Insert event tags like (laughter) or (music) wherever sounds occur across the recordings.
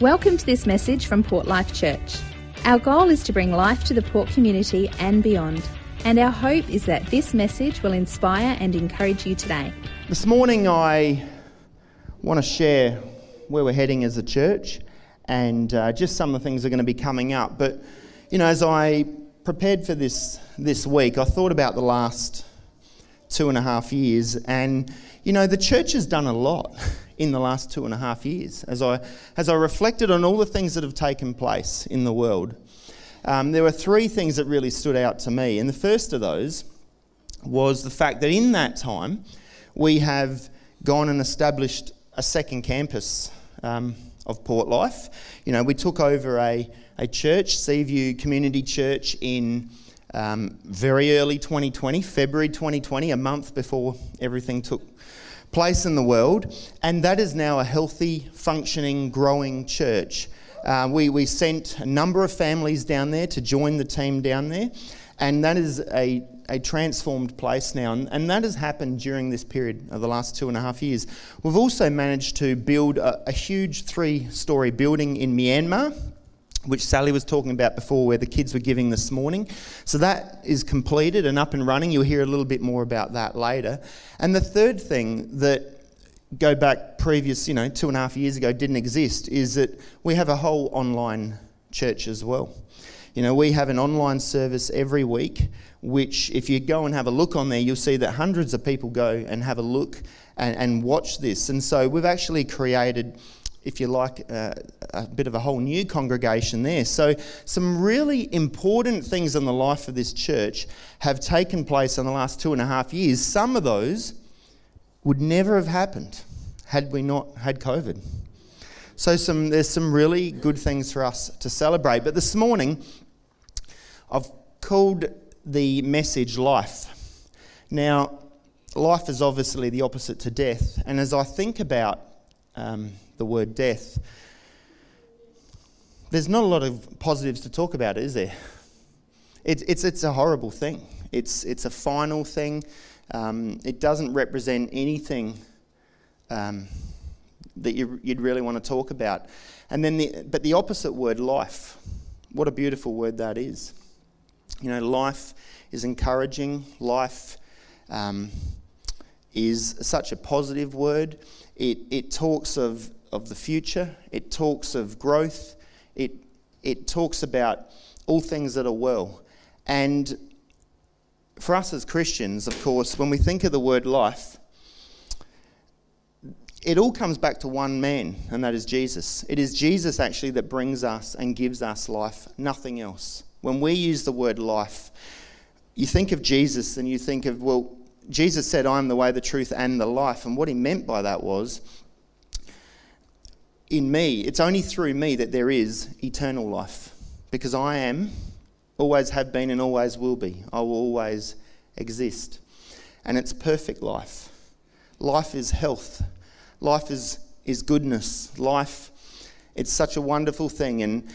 Welcome to this message from Port Life Church. Our goal is to bring life to the Port community and beyond, and our hope is that this message will inspire and encourage you today. This morning, I want to share where we're heading as a church and uh, just some of the things that are going to be coming up. But, you know, as I prepared for this this week, I thought about the last two and a half years, and, you know, the church has done a lot. (laughs) in the last two and a half years as I, as I reflected on all the things that have taken place in the world. Um, there were three things that really stood out to me. And the first of those was the fact that in that time, we have gone and established a second campus um, of Port Life. You know, we took over a, a church, Seaview Community Church, in um, very early 2020, February 2020, a month before everything took place in the world, and that is now a healthy, functioning, growing church. Uh, we, we sent a number of families down there to join the team down there, and that is a, a transformed place now, and, and that has happened during this period of the last two and a half years. We've also managed to build a, a huge three story building in Myanmar which Sally was talking about before, where the kids were giving this morning. So that is completed and up and running. You'll hear a little bit more about that later. And the third thing that go back previous, you know, two and a half years ago didn't exist is that we have a whole online church as well. You know, we have an online service every week, which, if you go and have a look on there, you'll see that hundreds of people go and have a look and, and watch this. And so we've actually created if you like, uh, a bit of a whole new congregation there. So, some really important things in the life of this church have taken place in the last two and a half years. Some of those would never have happened had we not had COVID. So, some, there's some really good things for us to celebrate. But this morning, I've called the message life. Now, life is obviously the opposite to death. And as I think about um, the word death, there's not a lot of positives to talk about, is there? It, it's, it's a horrible thing. It's, it's a final thing. Um, it doesn't represent anything um, that you, would really want to talk about. And then, the, but the opposite word, life. What a beautiful word that is. You know, life is encouraging. Life um, is such a positive word. It, it talks of of the future, it talks of growth, it, it talks about all things that are well. And for us as Christians, of course, when we think of the word life, it all comes back to one man, and that is Jesus. It is Jesus actually that brings us and gives us life, nothing else. When we use the word life, you think of Jesus and you think of, well, Jesus said, I am the way, the truth, and the life. And what he meant by that was in me, it's only through me that there is eternal life. Because I am, always have been, and always will be. I will always exist. And it's perfect life. Life is health. Life is, is goodness. Life, it's such a wonderful thing. And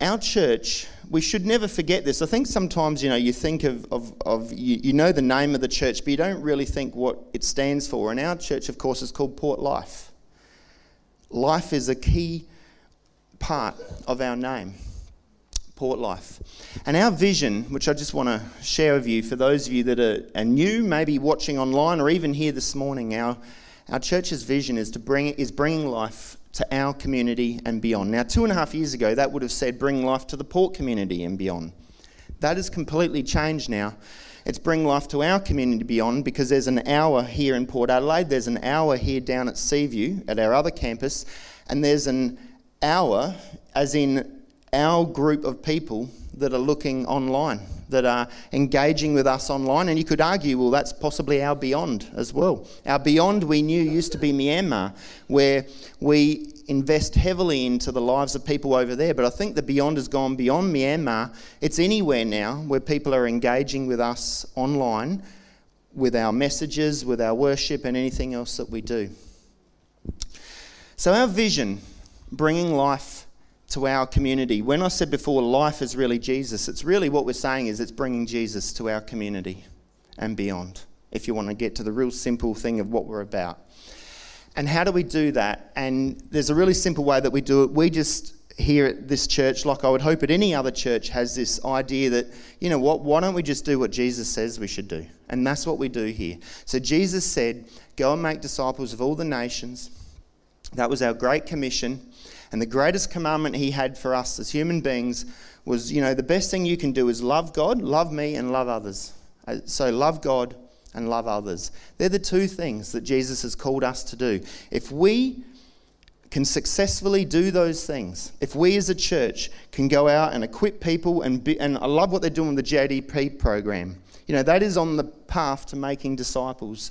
our church, we should never forget this. I think sometimes, you know, you think of, of, of you, you know the name of the church, but you don't really think what it stands for. And our church, of course, is called Port Life. Life is a key part of our name, Port Life. And our vision, which I just want to share with you for those of you that are, are new, maybe watching online or even here this morning, our, our church's vision is to bring is bringing life to our community and beyond. Now, two and a half years ago, that would have said bring life to the port community and beyond. That has completely changed now. It's bring life to our community beyond because there's an our here in Port Adelaide, there's an our here down at Seaview at our other campus, and there's an our, as in our group of people that are looking online, that are engaging with us online. And you could argue, well, that's possibly our beyond as well. Our beyond we knew used to be Myanmar, where we invest heavily into the lives of people over there. But I think the beyond has gone beyond Myanmar. It's anywhere now where people are engaging with us online with our messages, with our worship, and anything else that we do. So, our vision, bringing life to our community. When I said before, life is really Jesus, it's really what we're saying is it's bringing Jesus to our community and beyond, if you want to get to the real simple thing of what we're about. And how do we do that? And there's a really simple way that we do it. We just here at this church, like I would hope at any other church, has this idea that, you know what, why don't we just do what Jesus says we should do? And that's what we do here. So Jesus said, Go and make disciples of all the nations. That was our great commission. And the greatest commandment he had for us as human beings was, you know, the best thing you can do is love God, love me, and love others. Uh, so love God and love others. They're the two things that Jesus has called us to do. If we can successfully do those things, if we as a church can go out and equip people, and, be, and I love what they're doing with the JDP program, you know, that is on the path to making disciples.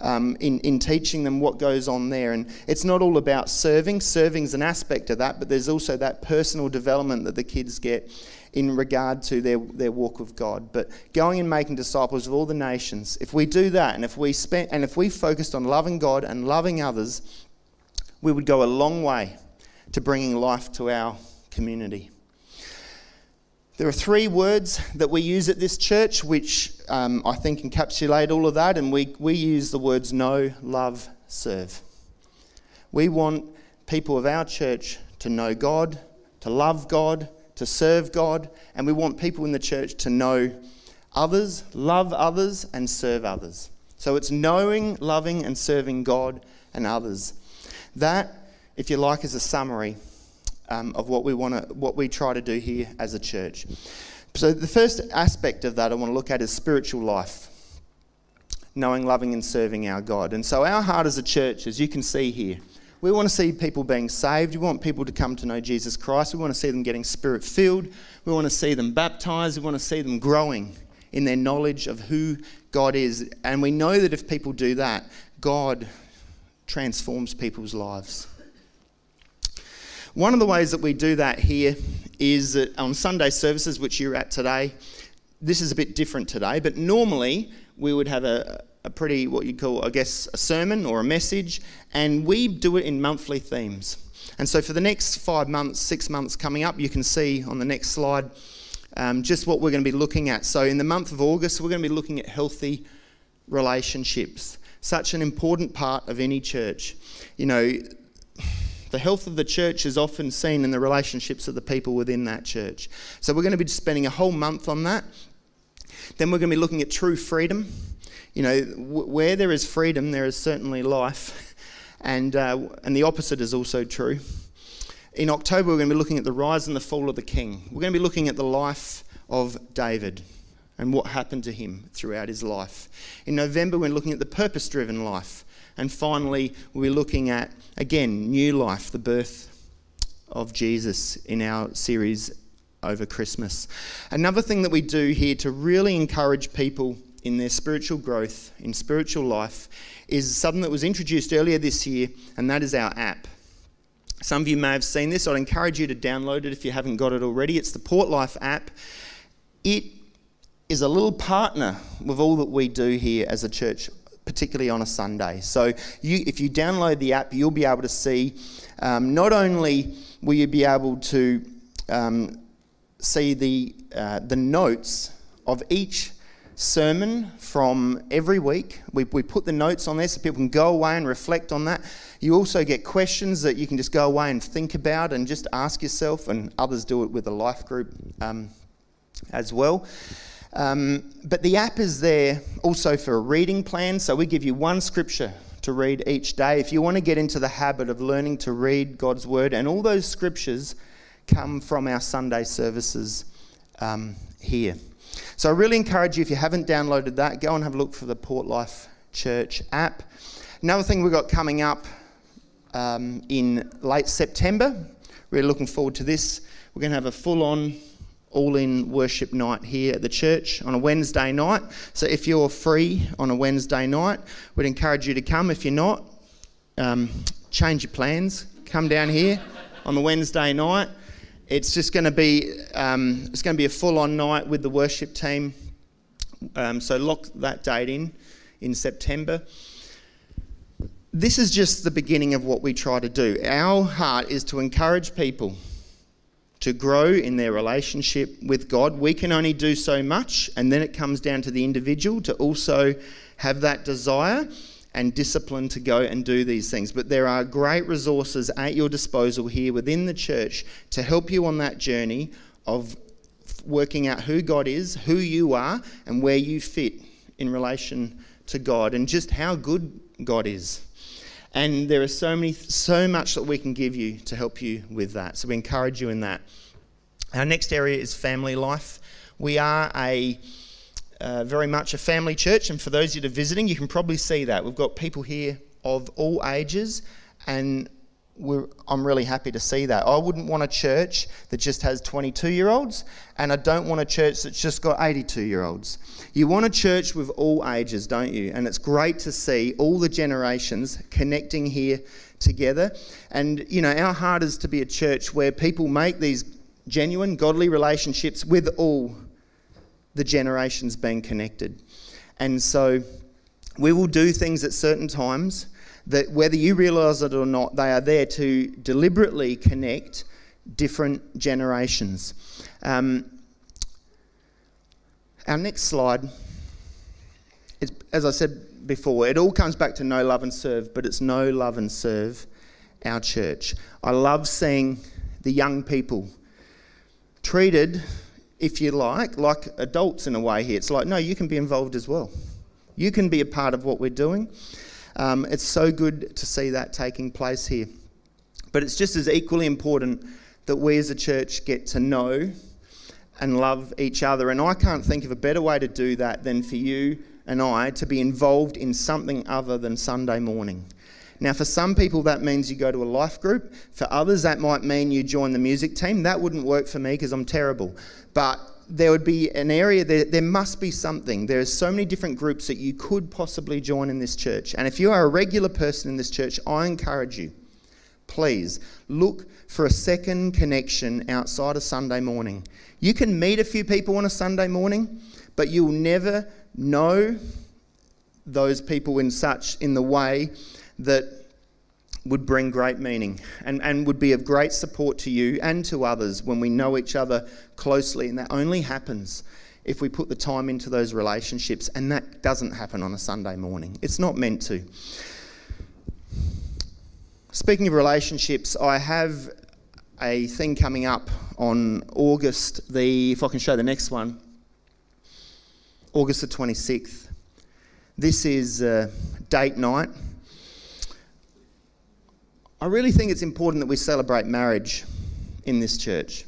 Um, in, in teaching them what goes on there. And it's not all about serving, serving's an aspect of that, but there's also that personal development that the kids get in regard to their, their walk with God. But going and making disciples of all the nations, if we do that and if we spend and if we focused on loving God and loving others, we would go a long way to bringing life to our community. There are three words that we use at this church which um, I think encapsulate all of that, and we, we use the words know, love, serve. We want people of our church to know God, to love God, to serve God, and we want people in the church to know others, love others, and serve others. So it's knowing, loving, and serving God and others. That, if you like, is a summary um, of what we want to, what we try to do here as a church. So the first aspect of that I want to look at is spiritual life. Knowing, loving, and serving our God. And so, our heart as a church, as you can see here, we want to see people being saved. We want people to come to know Jesus Christ. We want to see them getting spirit filled. We want to see them baptized. We want to see them growing in their knowledge of who God is. And we know that if people do that, God transforms people's lives. One of the ways that we do that here is that on Sunday services, which you're at today, this is a bit different today, but normally we would have a, a pretty, what you call, I guess, a sermon or a message, and we do it in monthly themes. And so for the next five months, six months coming up, you can see on the next slide um, just what we're going to be looking at. So in the month of August, we're going to be looking at healthy relationships such an important part of any church. You know, the health of the church is often seen in the relationships of the people within that church. So we're going to be spending a whole month on that. Then we're going to be looking at true freedom. You know, where there is freedom, there is certainly life, (laughs) and uh, and the opposite is also true. In October, we're going to be looking at the rise and the fall of the king. We're going to be looking at the life of David and what happened to him throughout his life. In November, we're looking at the purpose driven life. And finally, we're looking at, again, new life, the birth of Jesus in our series over Christmas. Another thing that we do here to really encourage people in their spiritual growth, in spiritual life, is something that was introduced earlier this year, and that is our app. Some of you may have seen this. I'd encourage you to download it if you haven't got it already. It's the Port Life app. It is a little partner with all that we do here as a church, particularly on a Sunday. So you, if you download the app, you'll be able to see um, not only will you be able to um, see the, uh, the notes of each sermon from every week. We, we put the notes on there so people can go away and reflect on that. You also get questions that you can just go away and think about and just ask yourself, and others do it with a life group um, as well. Um, but the app is there also for a reading plan, so we give you one scripture to read each day. If you want to get into the habit of learning to read God's Word, and all those scriptures come from our Sunday services um, here. So I really encourage you, if you haven't downloaded that, go and have a look for the Port Life Church app. Another thing we've got coming up um, in late September, really looking forward to this. We're going to have a full on all in worship night here at the church on a Wednesday night. So if you're free on a Wednesday night, we'd encourage you to come. If you're not, um, change your plans. Come down here on the Wednesday night. It's just going to be um, it's going to be a full-on night with the worship team. Um, so lock that date in in September. This is just the beginning of what we try to do. Our heart is to encourage people to grow in their relationship with God. We can only do so much, and then it comes down to the individual to also have that desire and discipline to go and do these things. But there are great resources at your disposal here within the church to help you on that journey of working out who God is, who you are, and where you fit in relation to God, and just how good God is. And there is so many, so much that we can give you to help you with that. So we encourage you in that. Our next area is family life. We are a uh, very much a family church, and for those that are visiting, you can probably see that. We've got people here of all ages, and I'm really happy to see that. I wouldn't want a church that just has 22 year olds, and I don't want a church that's just got 82 year olds. You want a church with all ages, don't you? And it's great to see all the generations connecting here together. And, you know, our heart is to be a church where people make these genuine, godly relationships with all the generations being connected. And so we will do things at certain times that, whether you realize it or not, they are there to deliberately connect different generations. Um, our next slide, as I said before, it all comes back to know, love, and serve, but it's know, love, and serve our church. I love seeing the young people treated if you like, like adults in a way here. It's like, no, you can be involved as well. You can be a part of what we're doing. Um, it's so good to see that taking place here. But it's just as equally important that we as a church get to know and love each other. And I can't think of a better way to do that than for you and I to be involved in something other than Sunday morning. Now, for some people, that means you go to a life group. For others, that might mean you join the music team. That wouldn't work for me because I'm terrible. But there would be an area, there, there must be something. There are so many different groups that you could possibly join in this church. And if you are a regular person in this church, I encourage you, please look for a second connection outside of Sunday morning. You can meet a few people on a Sunday morning, but you'll never know those people in such in the way that would bring great meaning and, and would be of great support to you and to others when we know each other closely. And that only happens if we put the time into those relationships. And that doesn't happen on a Sunday morning, it's not meant to. Speaking of relationships, I have a thing coming up on August the, if I can show the next one, August the 26th. This is uh, date night. I really think it's important that we celebrate marriage in this church.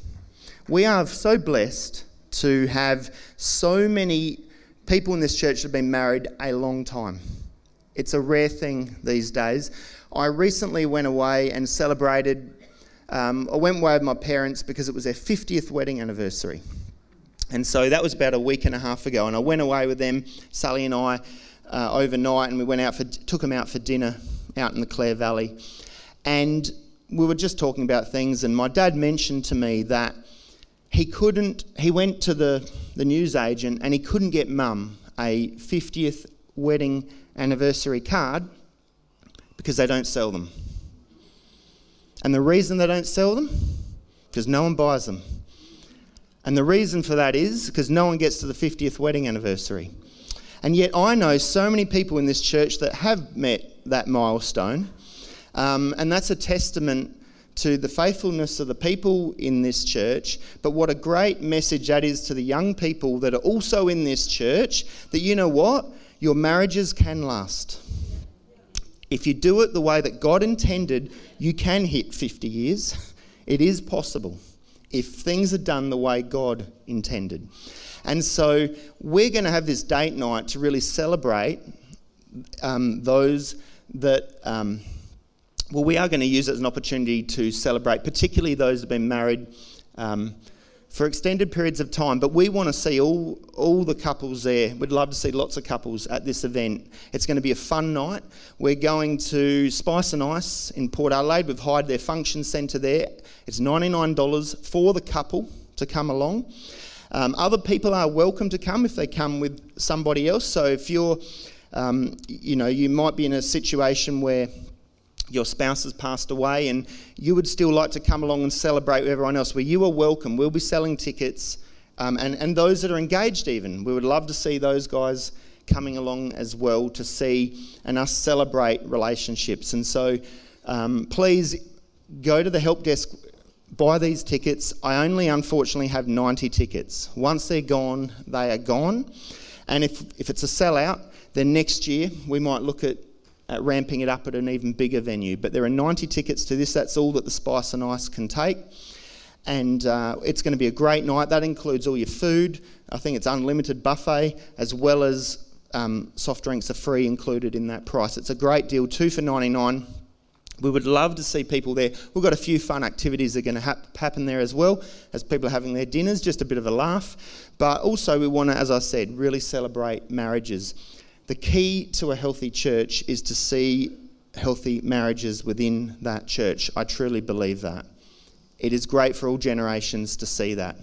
We are so blessed to have so many people in this church that have been married a long time. It's a rare thing these days. I recently went away and celebrated. Um, I went away with my parents because it was their 50th wedding anniversary. And so that was about a week and a half ago. And I went away with them, Sally and I, uh, overnight, and we went out for, took them out for dinner out in the Clare Valley. And we were just talking about things, and my dad mentioned to me that he couldn't, he went to the, the newsagent and he couldn't get mum a 50th wedding anniversary card because they don't sell them. And the reason they don't sell them? Because no one buys them. And the reason for that is because no one gets to the 50th wedding anniversary. And yet I know so many people in this church that have met that milestone um, and that's a testament to the faithfulness of the people in this church, but what a great message that is to the young people that are also in this church that you know what? Your marriages can last. If you do it the way that God intended, you can hit 50 years. (laughs) It is possible if things are done the way God intended. And so we're going to have this date night to really celebrate um, those that. Um, well, we are going to use it as an opportunity to celebrate, particularly those have been married um, for extended periods of time. But we want to see all, all the couples there. We'd love to see lots of couples at this event. It's going to be a fun night. We're going to Spice and Ice in Port Adelaide. We've hired their function centre there. It's $99 for the couple to come along. Um, other people are welcome to come if they come with somebody else. So if you're, um, you know, you might be in a situation where your spouse has passed away and you would still like to come along and celebrate with everyone else, where you are welcome. We'll be selling tickets. Um, and, and those that are engaged, even, we would love to see those guys coming along as well to see and us celebrate relationships. And so um, please go to the help desk, buy these tickets. I only unfortunately have 90 tickets. Once they're gone, they are gone. And if, if it's a sellout, then next year we might look at, at ramping it up at an even bigger venue. But there are 90 tickets to this, that's all that the Spice and Ice can take. And uh, it's going to be a great night. That includes all your food. I think it's unlimited buffet, as well as um, soft drinks are free included in that price. It's a great deal, two for 99. We would love to see people there. We've got a few fun activities that are going to hap- happen there as well, as people are having their dinners, just a bit of a laugh. But also, we want to, as I said, really celebrate marriages. The key to a healthy church is to see healthy marriages within that church. I truly believe that. It is great for all generations to see that.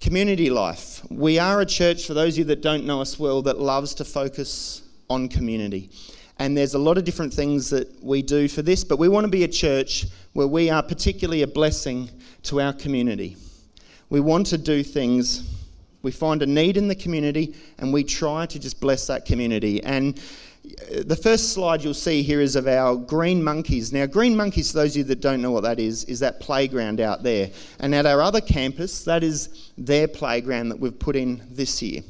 Community life. We are a church, for those of you that don't know us well, that loves to focus on community. And there's a lot of different things that we do for this, but we want to be a church where we are particularly a blessing to our community. We want to do things, we find a need in the community, and we try to just bless that community. And uh, the first slide you'll see here is of our green monkeys. Now, green monkeys, for those of you that don't know what that is, is that playground out there. And at our other campus, that is their playground that we've put in this year.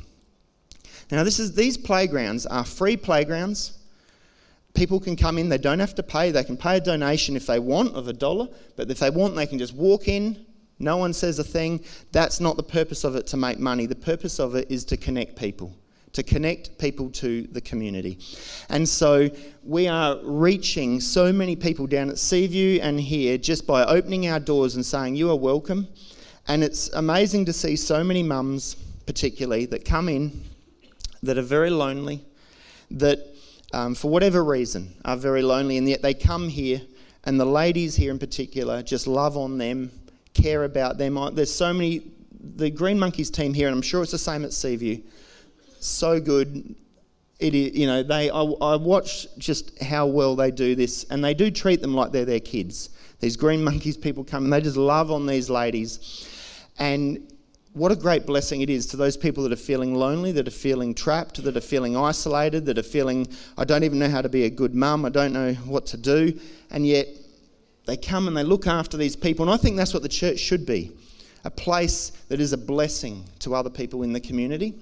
Now, this is, these playgrounds are free playgrounds. People can come in, they don't have to pay. They can pay a donation if they want of a dollar, but if they want, they can just walk in. No one says a thing. That's not the purpose of it to make money. The purpose of it is to connect people to connect people to the community. And so we are reaching so many people down at Seaview and here just by opening our doors and saying, You are welcome. And it's amazing to see so many mums, particularly, that come in that are very lonely, that um, for whatever reason are very lonely, and yet they come here, and the ladies here in particular just love on them, care about them. There's so many, the Green Monkeys team here, and I'm sure it's the same at Seaview so good. It is, you know, they. I, I watch just how well they do this, and they do treat them like they're their kids. These green monkeys people come and they just love on these ladies, and what a great blessing it is to those people that are feeling lonely, that are feeling trapped, that are feeling isolated, that are feeling, I don't even know how to be a good mum, I don't know what to do, and yet they come and they look after these people. And I think that's what the church should be a place that is a blessing to other people in the community.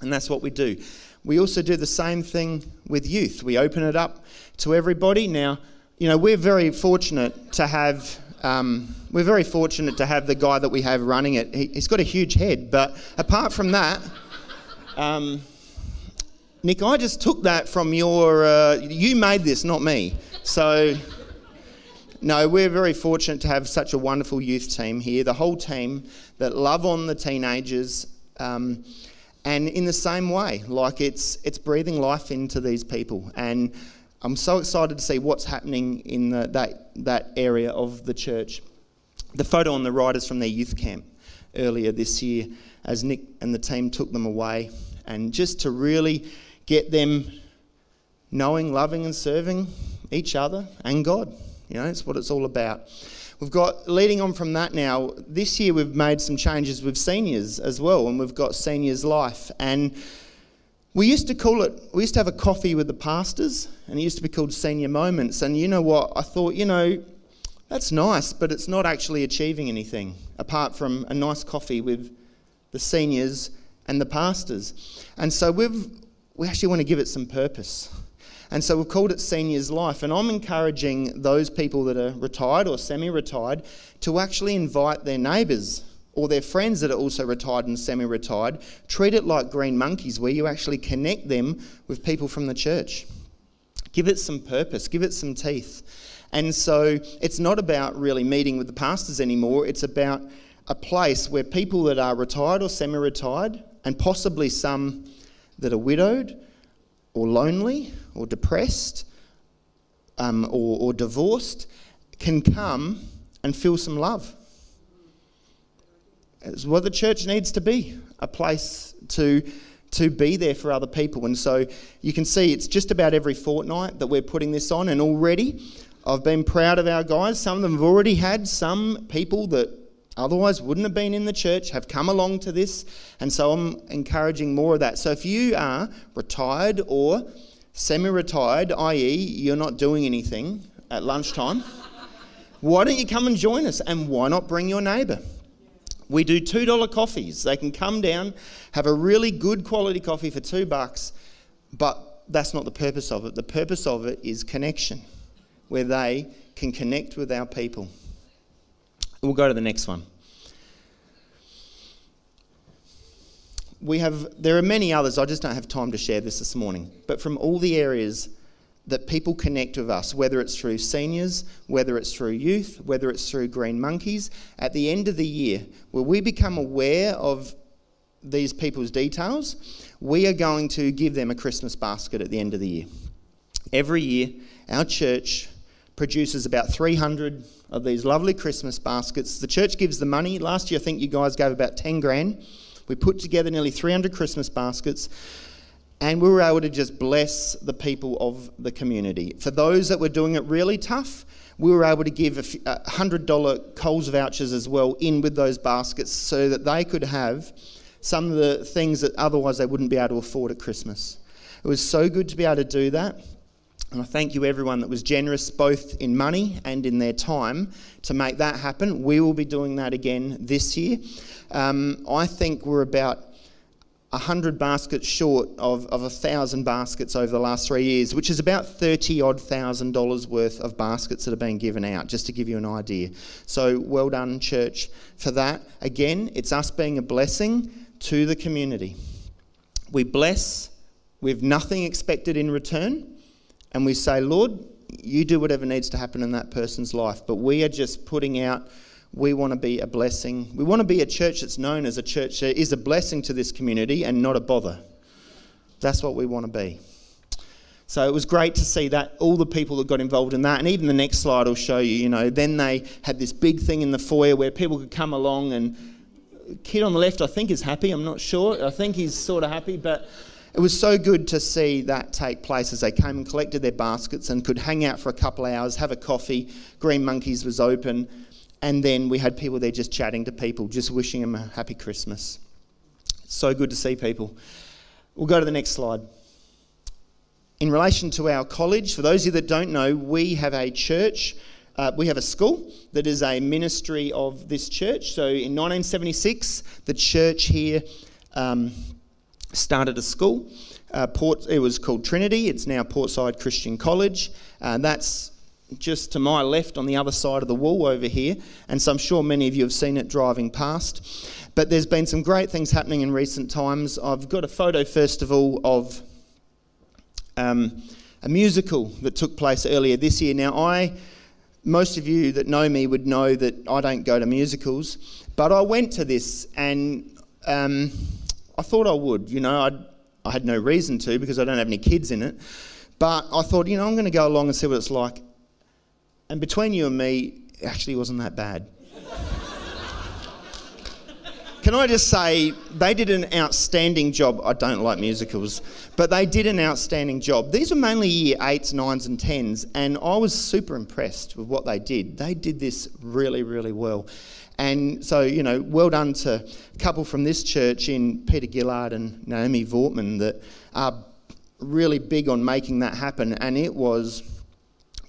And that's what we do. We also do the same thing with youth. We open it up to everybody. Now, you know, we're very fortunate to have. Um, we're very fortunate to have the guy that we have running it. He, has got a huge head, but apart from that, um, Nick, I just took that from your. Uh, you made this, not me. So, no, we're very fortunate to have such a wonderful youth team here. The whole team that love on the teenagers. Um, and in the same way, like it's, it's breathing life into these people. And I'm so excited to see what's happening in the, that, that area of the church. The photo on the right is from their youth camp earlier this year as Nick and the team took them away. And just to really get them knowing, loving, and serving each other and God. You know, it's what it's all about. We've got, leading on from that now, this year we've made some changes with seniors as well, and we've got Seniors Life. And we used to call it, we used to have a coffee with the pastors, and it used to be called Senior Moments. And you know what? I thought, you know, that's nice, but it's not actually achieving anything apart from a nice coffee with the seniors and the pastors. And so we've, we actually want to give it some purpose. And so we've called it Seniors Life. And I'm encouraging those people that are retired or semi retired to actually invite their neighbours or their friends that are also retired and semi retired. Treat it like green monkeys, where you actually connect them with people from the church. Give it some purpose, give it some teeth. And so it's not about really meeting with the pastors anymore, it's about a place where people that are retired or semi retired, and possibly some that are widowed or lonely or depressed um, or, or divorced can come and feel some love. It's what the church needs to be a place to, to be there for other people. And so you can see it's just about every fortnight that we're putting this on, and already I've been proud of our guys. Some of them have already had some people that Otherwise, wouldn't have been in the church, have come along to this. And so I'm encouraging more of that. So if you are retired or semi retired, i.e., you're not doing anything at lunchtime, why don't you come and join us? And why not bring your neighbour? We do $2 coffees. They can come down, have a really good quality coffee for two bucks, but that's not the purpose of it. The purpose of it is connection, where they can connect with our people. We'll go to the next one. We have, there are many others, I just don't have time to share this this morning, but from all the areas that people connect with us, whether it's through seniors, whether it's through youth, whether it's through Green Monkeys, at the end of the year, where we become aware of these people's details, we are going to give them a Christmas basket at the end of the year. Every year, our church produces about 300 of these lovely Christmas baskets. The church gives the money. Last year, I think you guys gave about 10 grand. We put together nearly 300 Christmas baskets. And we were able to just bless the people of the community. For those that were doing it really tough, we were able to give a $100 Coles vouchers as well in with those baskets so that they could have some of the things that otherwise they wouldn't be able to afford at Christmas. It was so good to be able to do that. And I thank you, everyone that was generous both in money and in their time to make that happen. We will be doing that again this year. Um, I think we're about 100 baskets short of, of 1,000 baskets over the last three years, which is about 30 odd thousand dollars worth of baskets that are being given out, just to give you an idea. So well done, church, for that. Again, it's us being a blessing to the community. We bless with nothing expected in return, and we say, Lord, you do whatever needs to happen in that person's life, but we are just putting out we want to be a blessing. We want to be a church that's known as a church that is a blessing to this community and not a bother. That's what we want to be. So it was great to see that all the people that got involved in that, and even the next slide will show you. You know, then they had this big thing in the foyer where people could come along, and kid on the left, I think, is happy. I'm not sure. I think he's sort of happy, but it was so good to see that take place as they came and collected their baskets and could hang out for a couple of hours, have a coffee. Green Monkeys was open, and then we had people there just chatting to people, just wishing them a happy Christmas. So good to see people. We'll go to the next slide. In relation to our college, for those of you that don't know, we have a church, uh, we have a school that is a ministry of this church. So in 1976, the church here um, started a school. Uh, Port, it was called Trinity, it's now Portside Christian College. Uh, that's just to my left on the other side of the wall over here, and so I'm sure many of you have seen it driving past. But there's been some great things happening in recent times. I've got a photo, first of all, of um, a musical that took place earlier this year. Now, I, most of you that know me would know that I don't go to musicals, but I went to this and um, I thought I would. You know, I'd, I had no reason to because I don't have any kids in it. But I thought, you know, I'm going to go along and see what it's like. And between you and me, it actually wasn't that bad. (laughs) Can I just say, they did an outstanding job. I don't like musicals, but they did an outstanding job. These were mainly year eights, nines, and tens, and I was super impressed with what they did. They did this really, really well. And so, you know, well done to a couple from this church in Peter Gillard and Naomi Vortman that are really big on making that happen. And it was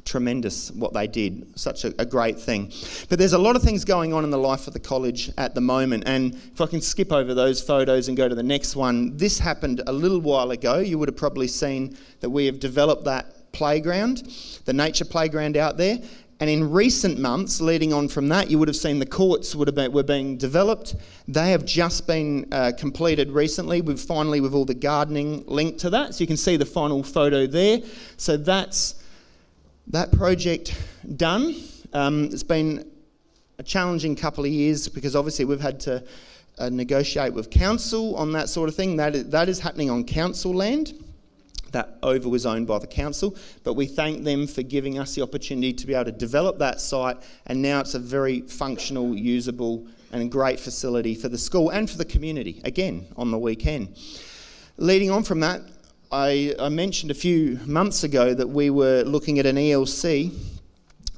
tremendous what they did. Such a, a, great thing. But there's a lot of things going on in the life of the college at the moment. And if I can skip over those photos and go to the next one, this happened a little while ago. You would have probably seen that we have developed that playground, the nature playground out there. And in recent months, leading on from that, you would have seen the courts would have been, were being developed. They have just been uh, completed recently. We've finally with all the gardening linked to that, so you can see the final photo there. So that's that project done. Um, it's been a challenging couple of years because obviously we've had to uh, negotiate with council on that sort of thing. That is, that is happening on council land. That over was owned by the council, but we thank them for giving us the opportunity to be able to develop that site, and now it's a very functional, usable, and great facility for the school and for the community, again, on the weekend. Leading on from that, I, I mentioned a few months ago that we were looking at an ELC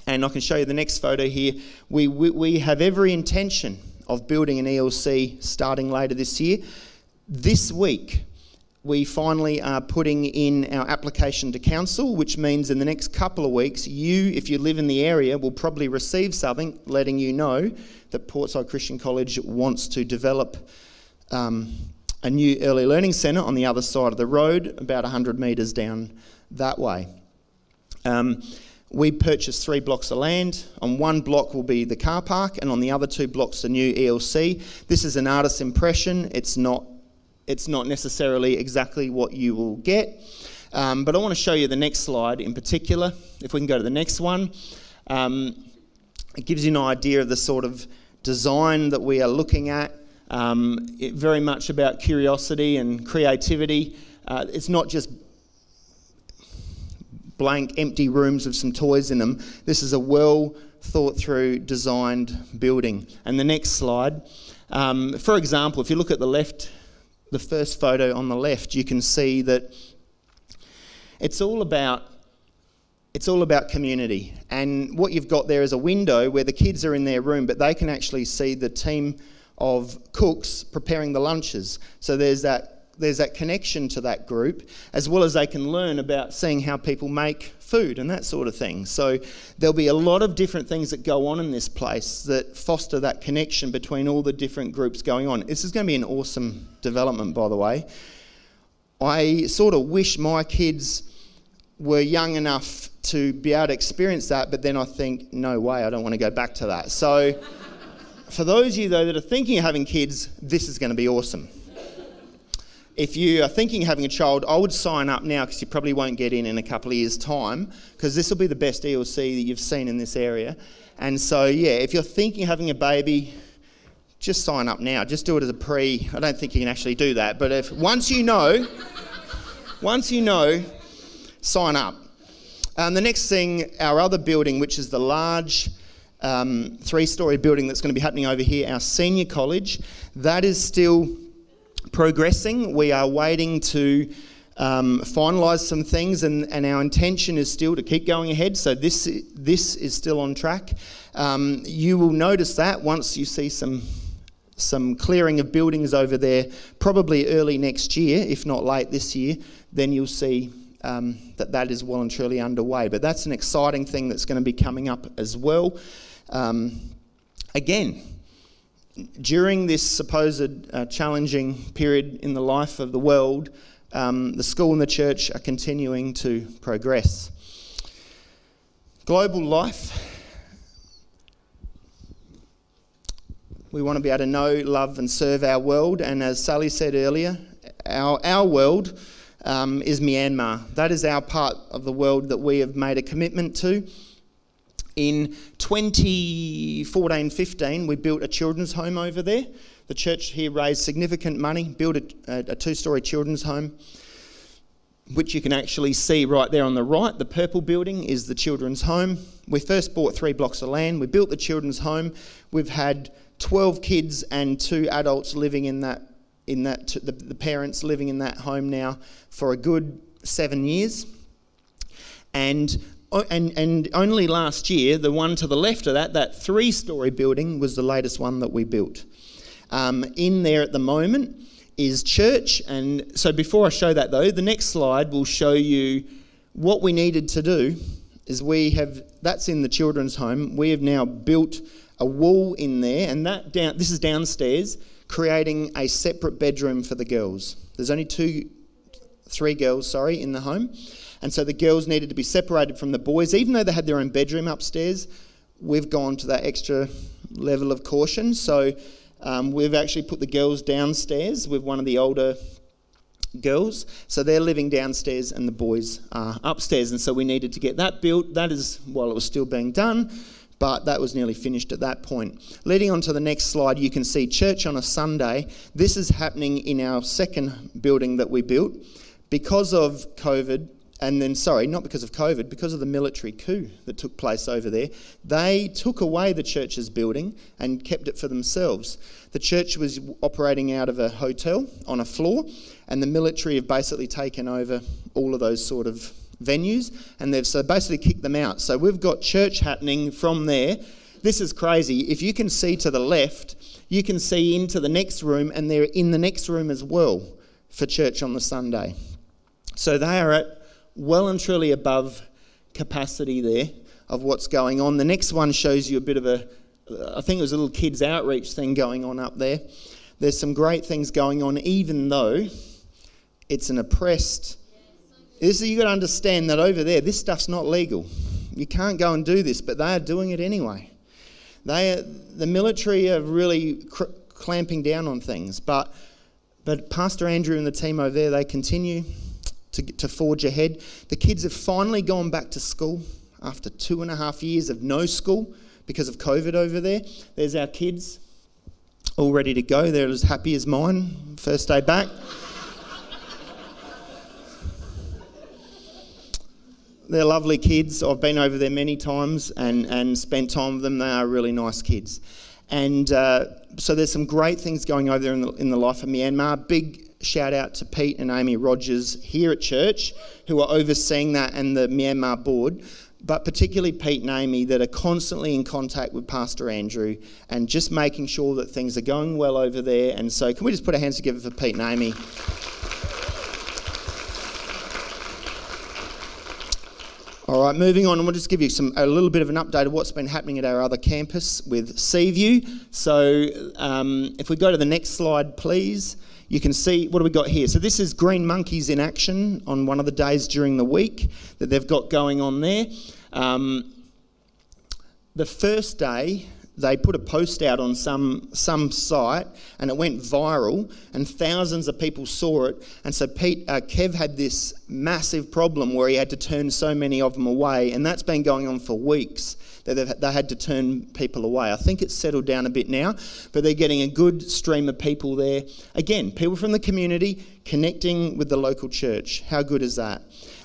and I can show you the next photo here. We, we, we have every intention of building an ELC starting later this year. This week, we finally are putting in our application to council, which means in the next couple of weeks, you, if you live in the area, will probably receive something letting you know that Portside Christian College wants to develop um, a new early learning centre on the other side of the road, about 100 metres down that way. Um, we purchased three blocks of land. On one block will be the car park, and on the other two blocks, the new ELC. This is an artist's impression. It's not it's not necessarily exactly what you will get. Um, but I want to show you the next slide in particular. If we can go to the next one, um, it gives you an idea of the sort of design that we are looking at. Um, very much about curiosity and creativity. Uh, it's not just blank, empty rooms with some toys in them. This is a well thought through, designed building. And the next slide. Um, for example, if you look at the left the first photo on the left, you can see that it's all about it's all about community. And what you've got there is a window where the kids are in their room, but they can actually see the team of cooks preparing the lunches. So there's that there's that connection to that group, as well as they can learn about seeing how people make food and that sort of thing. So there'll be a lot of different things that go on in this place that foster that connection between all the different groups going on. This is going to be an awesome development, by the way. I sort of wish my kids were young enough to be able to experience that, but then I think, no way, I don't want to go back to that. So, for those of you, though, that are thinking of having kids, this is going to be awesome if you are thinking of having a child, I would sign up now because you probably won't get in in a couple of years' time because this will be the best ELC that you've seen in this area. And so, yeah, if you're thinking of having a baby, just sign up now. Just do it as a pre. I don't think you can actually do that, but if once you know, (laughs) once you know, sign up. And the next thing, our other building, which is the large um, three-story building that's going to be happening over here, our senior college, that is still progressing. We are waiting to um, finalise some things, and, and our intention is still to keep going ahead. So this this is still on track. Um, you will notice that once you see some some clearing of buildings over there, probably early next year, if not late this year, then you'll see um, that that is well and truly underway. But that's an exciting thing that's going to be coming up as well. Um, again, during this supposed uh, challenging period in the life of the world, um, the school and the church are continuing to progress. Global life. We want to be able to know, love, and serve our world. And as Sally said earlier, our, our world um, is Myanmar. That is our part of the world that we have made a commitment to. In 2014 15, we built a children's home over there. The church here raised significant money, built a, a two story children's home, which you can actually see right there on the right. The purple building is the children's home. We first bought three blocks of land, we built the children's home. We've had 12 kids and two adults living in that, in that the, the parents living in that home now for a good seven years. And and, and only last year, the one to the left of that, that three story building, was the latest one that we built. Um, in there at the moment is church. And so before I show that though, the next slide will show you what we needed to do is we have that's in the children's home. We have now built a wall in there, and that down this is downstairs, creating a separate bedroom for the girls. There's only two, three girls, sorry, in the home. And so the girls needed to be separated from the boys, even though they had their own bedroom upstairs. We've gone to that extra level of caution. So um, we've actually put the girls downstairs with one of the older girls. So they're living downstairs and the boys are upstairs. And so we needed to get that built. That is while it was still being done, but that was nearly finished at that point. Leading on to the next slide, you can see church on a Sunday. This is happening in our second building that we built. Because of COVID, and then, sorry, not because of COVID, because of the military coup that took place over there, they took away the church's building and kept it for themselves. The church was operating out of a hotel on a floor, and the military have basically taken over all of those sort of venues, and they've so basically kicked them out. So we've got church happening from there. This is crazy. If you can see to the left, you can see into the next room, and they're in the next room as well for church on the Sunday. So they are at well and truly above capacity there of what's going on. The next one shows you a bit of a, I think it was a little kids' outreach thing going on up there. There's some great things going on, even though it's an oppressed. This, you've got to understand that over there, this stuff's not legal. You can't go and do this, but they are doing it anyway. They are, the military are really cr- clamping down on things, but but Pastor Andrew and the team over there, they continue to, to forge ahead. The kids have finally gone back to school after two and a half years of no school because of COVID over there. There's our kids all ready to go. They're as happy as mine, first day back. They're lovely kids. I've been over there many times and, and spent time with them. They are really nice kids. And uh, so there's some great things going over there in the, in the life of Myanmar. Big shout out to Pete and Amy Rogers here at church who are overseeing that and the Myanmar board but particularly Pete and Amy, that are constantly in contact with Pastor Andrew and just making sure that things are going well over there. And so, can we just put our hands together for Pete and Amy? All right, moving on, and we'll just give you some a little bit of an update of what's been happening at our other campus with Seaview. So, um, if we go to the next slide, please, you can see what do we got here. So, this is Green Monkeys in action on one of the days during the week that they've got going on there. Um, the first day, they put a post out on some some site and it went viral and thousands of people saw it. And so Pete uh, Kev had this massive problem where he had to turn so many of them away and that's been going on for weeks that they had to turn people away. I think it's settled down a bit now but they're getting a good stream of people there. Again people from the community connecting with the local church. How good is that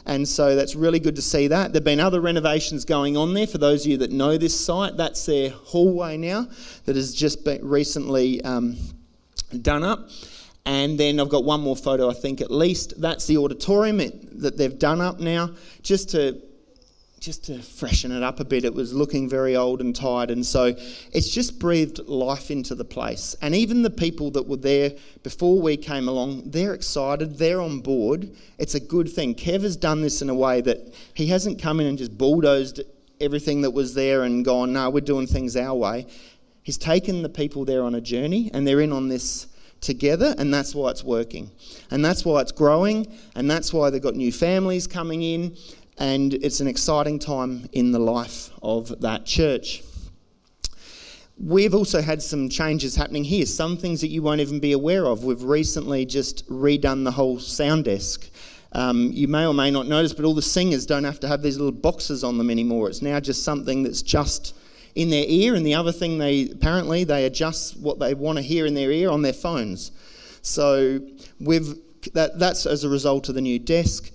and so that's really good to see that. There have been other renovations going on there. For those of you that know this site, that's their hallway now that has just been recently um, done up. And then I've got one more photo, I think at least. That's the auditorium that they've done up now, just to just to freshen it up a bit. It was looking very old and tired, and so it's just breathed life into the place. And even the people that were there before we came along, they're excited, they're on board. It's a good thing. Kev has done this in a way that he hasn't come in and just bulldozed everything that was there and gone, no, we're doing things our way. He's taken the people there on a journey, and they're in on this together, and that's why it's working. And that's why it's growing, and that's why they've got new families coming in, and it's an exciting time in the life of that church. We've also had some changes happening here, some things that you won't even be aware of. We've recently just redone the whole sound desk. Um, you may or may not notice, but all the singers don't have to have these little boxes on them anymore. It's now just something that's just in their ear, and the other thing they apparently they adjust what they want to hear in their ear on their phones. So we've that, that's as a result of the new desk.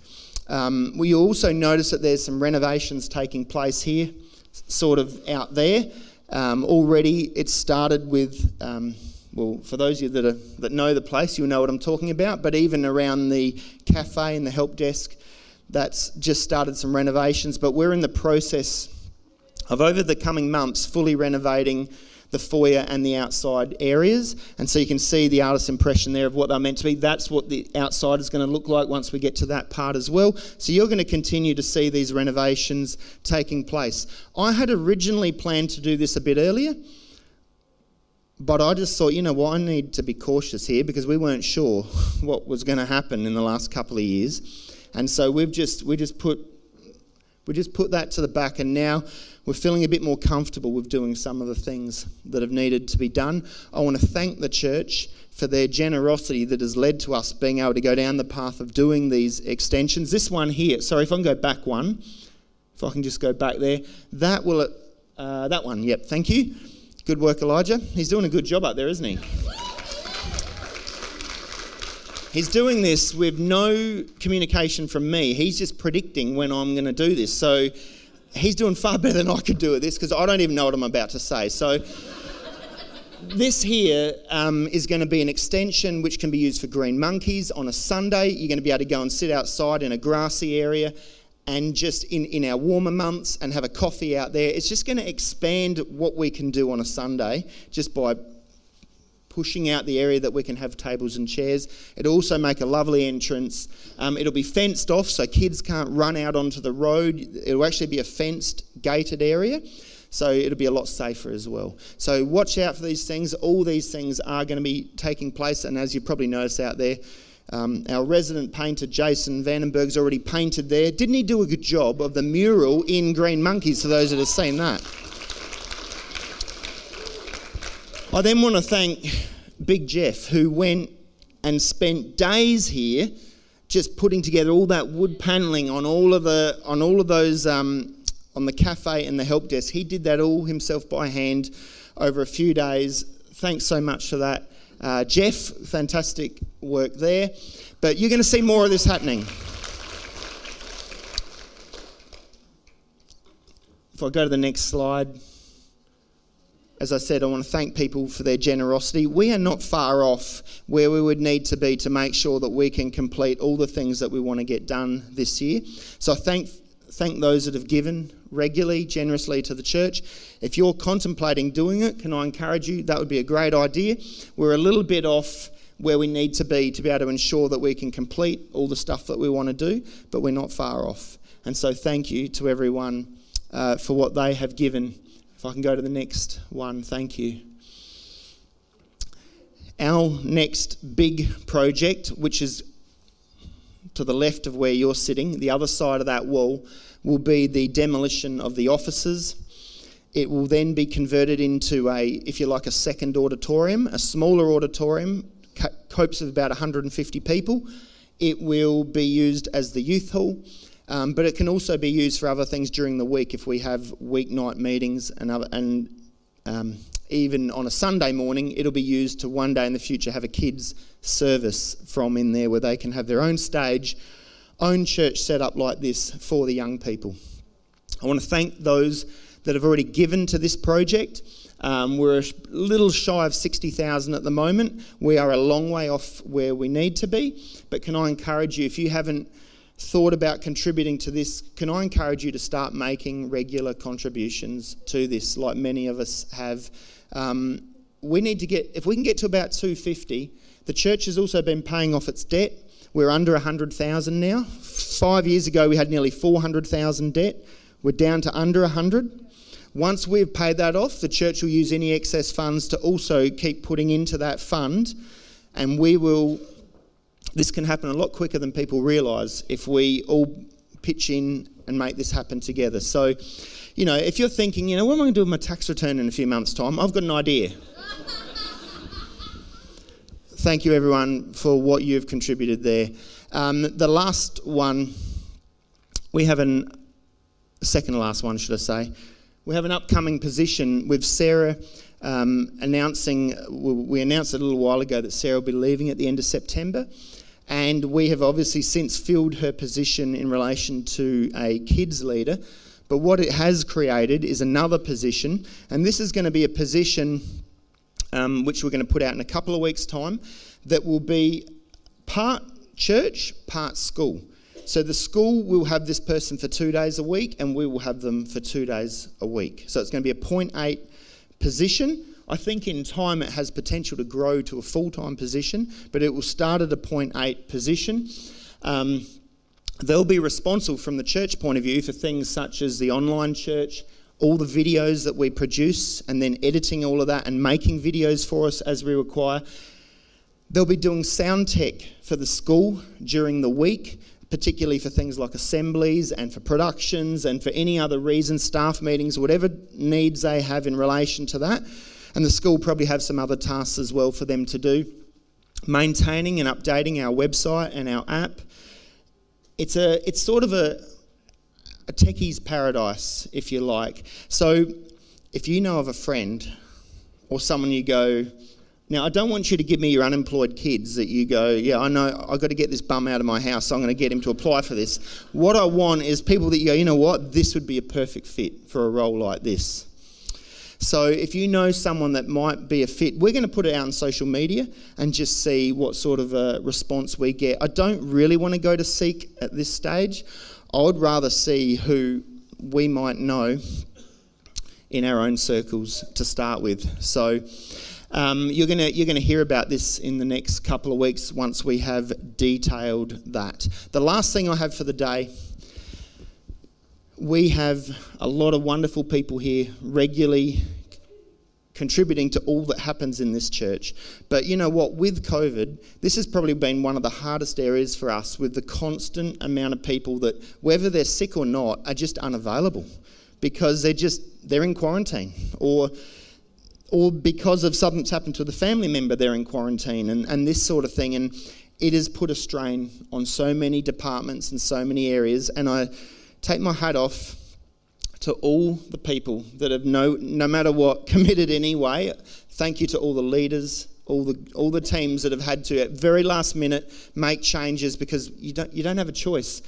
Um, we also notice that there's some renovations taking place here, sort of out there. Um, already, it started with, um, well, for those of you that, are, that know the place, you'll know what I'm talking about, but even around the cafe and the help desk, that's just started some renovations. But we're in the process of, over the coming months, fully renovating the foyer and the outside areas. And so you can see the artist's impression there of what they're meant to be. That's what the outside is going to look like once we get to that part as well. So you're going to continue to see these renovations taking place. I had originally planned to do this a bit earlier. But I just thought, you know what, I need to be cautious here because we weren't sure (laughs) what was going to happen in the last couple of years. And so we've just we just put we just put that to the back and now we're feeling a bit more comfortable with doing some of the things that have needed to be done. I want to thank the church for their generosity that has led to us being able to go down the path of doing these extensions. This one here, sorry, if I can go back one, if I can just go back there, that will, uh, that one, yep, thank you. Good work, Elijah. He's doing a good job up there, isn't he? He's doing this with no communication from me. He's just predicting when I'm going to do this. So he's doing far (laughs) better than I could do at this because I don't even know what I'm about to say. So, this here um, is going to be an extension which can be used for Green Monkeys on a Sunday. You're going to be able to go and sit outside in a grassy area and just in, in our warmer months and have a coffee out there. It's just going to expand what we can do on a Sunday just by pushing out the area that we can have tables and chairs. It'll also make a lovely entrance. Um, it'll be fenced off so kids can't run out onto the road. It'll actually be a fenced, gated area. So it'll be a lot safer as well. So watch out for these things. All these things are going to be taking place. And as you probably noticed out there, um, our resident painter Jason Vandenberg's already painted there. Didn't he do a good job of the mural in Green Monkeys for those that have seen that? I then want to thank Big Jeff, who went and spent days here just putting together all that wood paneling on all of the on all of those um, on the cafe and the help desk. He did that all himself by hand over a few days. Thanks so much for that. Uh, Jeff, fantastic work there. But you're going to see more of this happening. If I go to the next slide. As I said, I want to thank people for their generosity. We are not far off where we would need to be to make sure that we can complete all the things that we want to get done this year. So I thank thank those that have given regularly, generously to the church. If you're contemplating doing it, can I encourage you? That would be a great idea. We're a little bit off where we need to be to be able to ensure that we can complete all the stuff that we want to do, but we're not far off. And so, thank you to everyone uh, for what they have given. If I can go to the next one, thank you. Our next big project, which is to the left of where you're sitting, the other side of that wall, will be the demolition of the offices. It will then be converted into a, if you like, a second auditorium, a smaller auditorium, copes of about 150 people. It will be used as the youth hall, um, but it can also be used for other things during the week if we have weeknight meetings and, other, and um, even on a Sunday morning, it'll be used to one day in the future have a kids' service from in there where they can have their own stage, own church set up like this for the young people. I want to thank those that have already given to this project. Um, we're a little shy of 60,000 at the moment. We are a long way off where we need to be. But can I encourage you, if you haven't thought about contributing to this, can I encourage you to start making regular contributions to this, like many of us have? Um, we need to get, if we can get to about 250, the church has also been paying off its debt. We're under 100,000 now. Five years ago, we had nearly 400,000 debt. We're down to under 100. Once we've paid that off, the church will use any excess funds to also keep putting into that fund, and we will. This can happen a lot quicker than people realise if we all pitch in and make this happen together. So, you know, if you're thinking, you know, what am I going to do with my tax return in a few months' time? I've got an idea. Thank you, everyone, for what you've contributed there. Um, the last one, we have an second last one, should I say? We have an upcoming position with Sarah um, announcing, we announced a little while ago that Sarah will be leaving at the end of September. And we have obviously since filled her position in relation to a kids leader. But what it has created is another position, and this is going to be a position um, which we're going to put out in a couple of weeks' time that will be part church, part school. So the school will have this person for two days a week, and we will have them for two days a week. So it's going to be a 0.8 position. I think in time it has potential to grow to a full time position, but it will start at a 0.8 position. Um, they'll be responsible from the church point of view for things such as the online church, all the videos that we produce, and then editing all of that and making videos for us as we require. They'll be doing sound tech for the school during the week particularly for things like assemblies and for productions and for any other reason, staff meetings, whatever needs they have in relation to that. And the school probably have some other tasks as well for them to do. Maintaining and updating our website and our app. It's a it's sort of a a techie's paradise, if you like. So if you know of a friend or someone you go, now, I don't want you to give me your unemployed kids that you go, yeah, I know, I've got to get this bum out of my house, so I'm going to get him to apply for this. What I want is people that you go, you know what, this would be a perfect fit for a role like this. So if you know someone that might be a fit, we're going to put it out on social media and just see what sort of a response we get. I don't really want to go to Seek at this stage. I would rather see who we might know in our own circles to start with. So um, you're going you're gonna hear about this in the next couple of weeks once we have detailed that. The last thing I have for the day we have a lot of wonderful people here regularly contributing to all that happens in this church. But you know what? With COVID, this has probably been one of the hardest areas for us with the constant amount of people that, whether they're sick or not, are just unavailable because they're just they're in quarantine or or because of something's happened to the family member they're in quarantine and, and this sort of thing and it has put a strain on so many departments and so many areas and i take my hat off to all the people that have no no matter what (laughs) committed anyway thank you to all the leaders all the all the teams that have had to at very last minute make changes because you don't you don't have a choice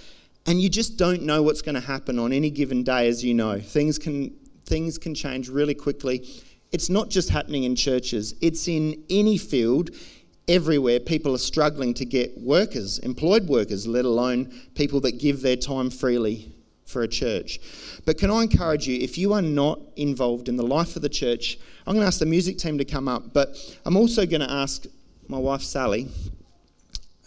and you just don't know what's going to happen on any given day, as you know. Things can, things can change really quickly. It's not just happening in churches, it's in any field. Everywhere, people are struggling to get workers, employed workers, let alone people that give their time freely for a church. But can I encourage you, if you are not involved in the life of the church, I'm going to ask the music team to come up, but I'm also going to ask my wife Sally,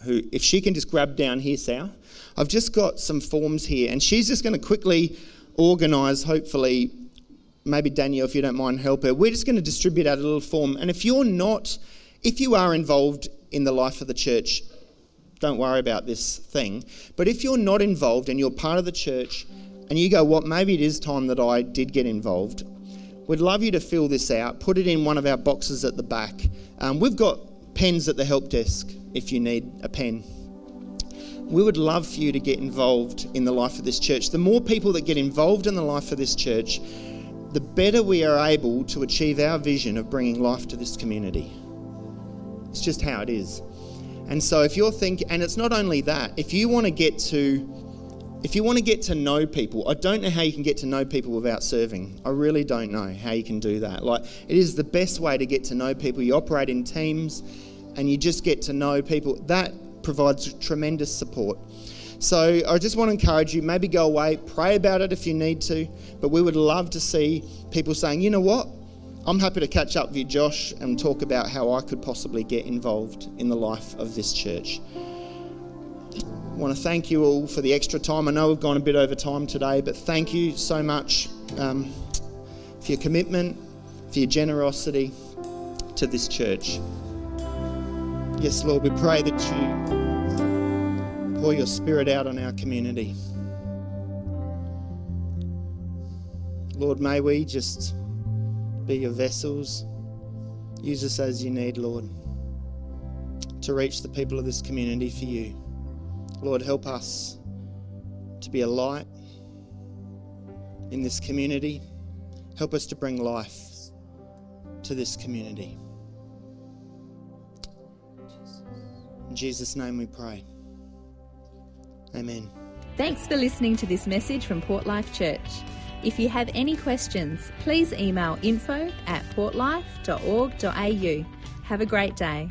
who, if she can just grab down here, Sal. I've just got some forms here, and she's just going to quickly organise, hopefully, maybe Danielle, if you don't mind, help her. We're just going to distribute out a little form. And if you're not, if you are involved in the life of the church, don't worry about this thing. But if you're not involved and you're part of the church, and you go, what, well, maybe it is time that I did get involved, we'd love you to fill this out, put it in one of our boxes at the back. Um, we've got pens at the help desk if you need a pen we would love for you to get involved in the life of this church. The more people that get involved in the life of this church, the better we are able to achieve our vision of bringing life to this community. It's just how it is. And so if you're thinking, and it's not only that, if you want to get to if you want to get to know people, I don't know how you can get to know people without serving. I really don't know how you can do that. Like, it is the best way to get to know people. You operate in teams and you just get to know people. That provides tremendous support. So I just want to encourage you, maybe go away, pray about it if you need to, but we would love to see people saying, you know what, I'm happy to catch up with you, Josh, and talk about how I could possibly get involved in the life of this church. I want to thank you all for the extra time. I know we've gone a bit over time today, but thank you so much um, for your commitment, for your generosity to this church. Yes, Lord, we pray that you pour your spirit out on our community. Lord, may we just be your vessels. Use us as you need, Lord, to reach the people of this community for you. Lord, help us to be a light in this community. Help us to bring life to this community. In Jesus' name we pray. Amen. Thanks for listening to this message from Port Life Church. If you have any questions, please email info at portlife.org.au. Have a great day.